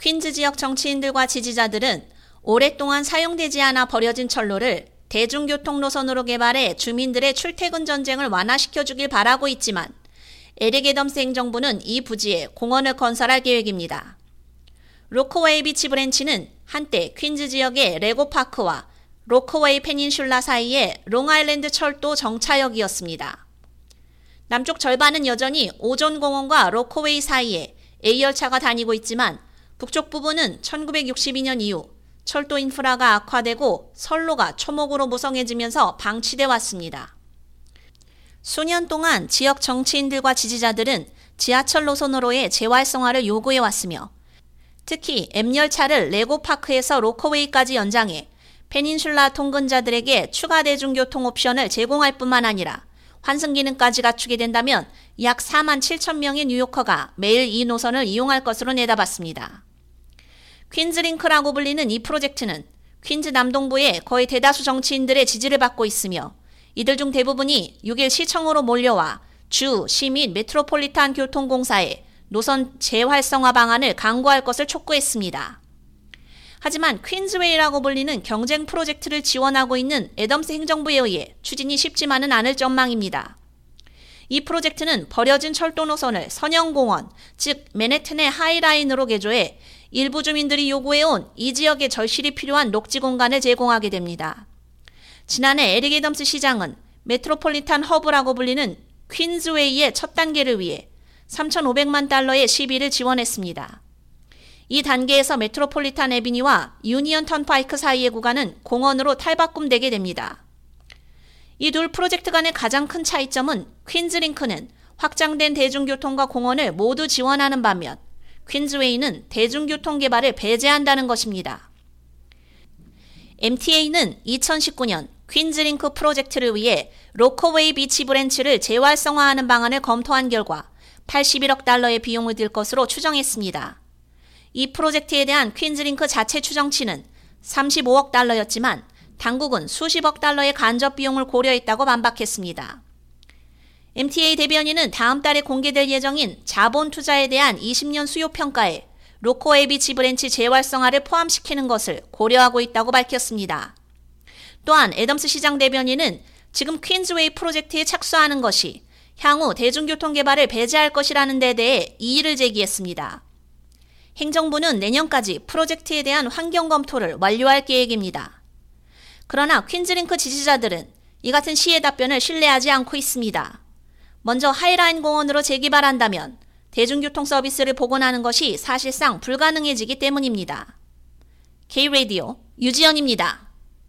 퀸즈 지역 정치인들과 지지자들은 오랫동안 사용되지 않아 버려진 철로를 대중교통 노선으로 개발해 주민들의 출퇴근 전쟁을 완화시켜 주길 바라고 있지만 에릭 애덤스 행정부는 이 부지에 공원을 건설할 계획입니다. 로커웨이 비치 브랜치는 한때 퀸즈 지역의 레고파크와 로커웨이 페닌슐라 사이의 롱아일랜드 철도 정차역이었습니다. 남쪽 절반은 여전히 오존공원과 로커웨이 사이에 A열차가 다니고 있지만 북쪽 부분은 1962년 이후 철도 인프라가 악화되고 선로가 초목으로 무성해지면서 방치돼 왔습니다. 수년 동안 지역 정치인들과 지지자들은 지하철 노선 으로의 재활성화를 요구해 왔으며 특히 M열차를 레고파크에서 로커웨이까지 연장해 페닌슐라 통근자들에게 추가 대중교통 옵션을 제공할 뿐만 아니라 환승 기능까지 갖추게 된다면 약 4만 7천 명의 뉴요커가 매일 이 노선을 이용할 것으로 내다봤습니다. 퀸즈링크라고 불리는 이 프로젝트는 퀸즈 남동부의 거의 대다수 정치인들의 지지를 받고 있으며 이들 중 대부분이 6일 시청으로 몰려와 주, 시 및 메트로폴리탄 교통공사에 노선 재활성화 방안을 강구할 것을 촉구했습니다. 하지만 퀸즈웨이라고 불리는 경쟁 프로젝트를 지원하고 있는 애덤스 행정부에 의해 추진이 쉽지만은 않을 전망입니다. 이 프로젝트는 버려진 철도 노선을 선형공원, 즉 맨해튼의 하이라인으로 개조해 일부 주민들이 요구해온 이 지역의 절실히 필요한 녹지 공간을 제공하게 됩니다. 지난해 에릭 애덤스 시장은 메트로폴리탄 허브라고 불리는 퀸즈웨이의 첫 단계를 위해 3,500만 달러의 시비를 지원했습니다. 이 단계에서 메트로폴리탄 애비뉴와 유니언 턴파이크 사이의 구간은 공원으로 탈바꿈되게 됩니다. 이 둘 프로젝트 간의 가장 큰 차이점은 퀸즈링크는 확장된 대중교통과 공원을 모두 지원하는 반면 퀸즈웨이는 대중교통 개발을 배제한다는 것입니다. MTA는 2019년 퀸즈링크 프로젝트를 위해 로커웨이 비치 브랜치를 재활성화하는 방안을 검토한 결과 81억 달러의 비용을 들 것으로 추정했습니다. 이 프로젝트에 대한 퀸즈링크 자체 추정치는 35억 달러였지만 당국은 수십억 달러의 간접 비용을 고려했다고 반박했습니다. MTA 대변인은 다음 달에 공개될 예정인 자본 투자에 대한 20년 수요 평가에 로커웨이 비치 브랜치 재활성화를 포함시키는 것을 고려하고 있다고 밝혔습니다. 또한 애덤스 시장 대변인은 지금 퀸즈웨이 프로젝트에 착수하는 것이 향후 대중교통 개발을 배제할 것이라는 데 대해 이의를 제기했습니다. 행정부는 내년까지 프로젝트에 대한 환경 검토를 완료할 계획입니다. 그러나 퀸즈링크 지지자들은 이 같은 시의 답변을 신뢰하지 않고 있습니다. 먼저 하이라인 공원으로 재개발한다면 대중교통 서비스를 복원하는 것이 사실상 불가능해지기 때문입니다. K-Radio 유지연입니다.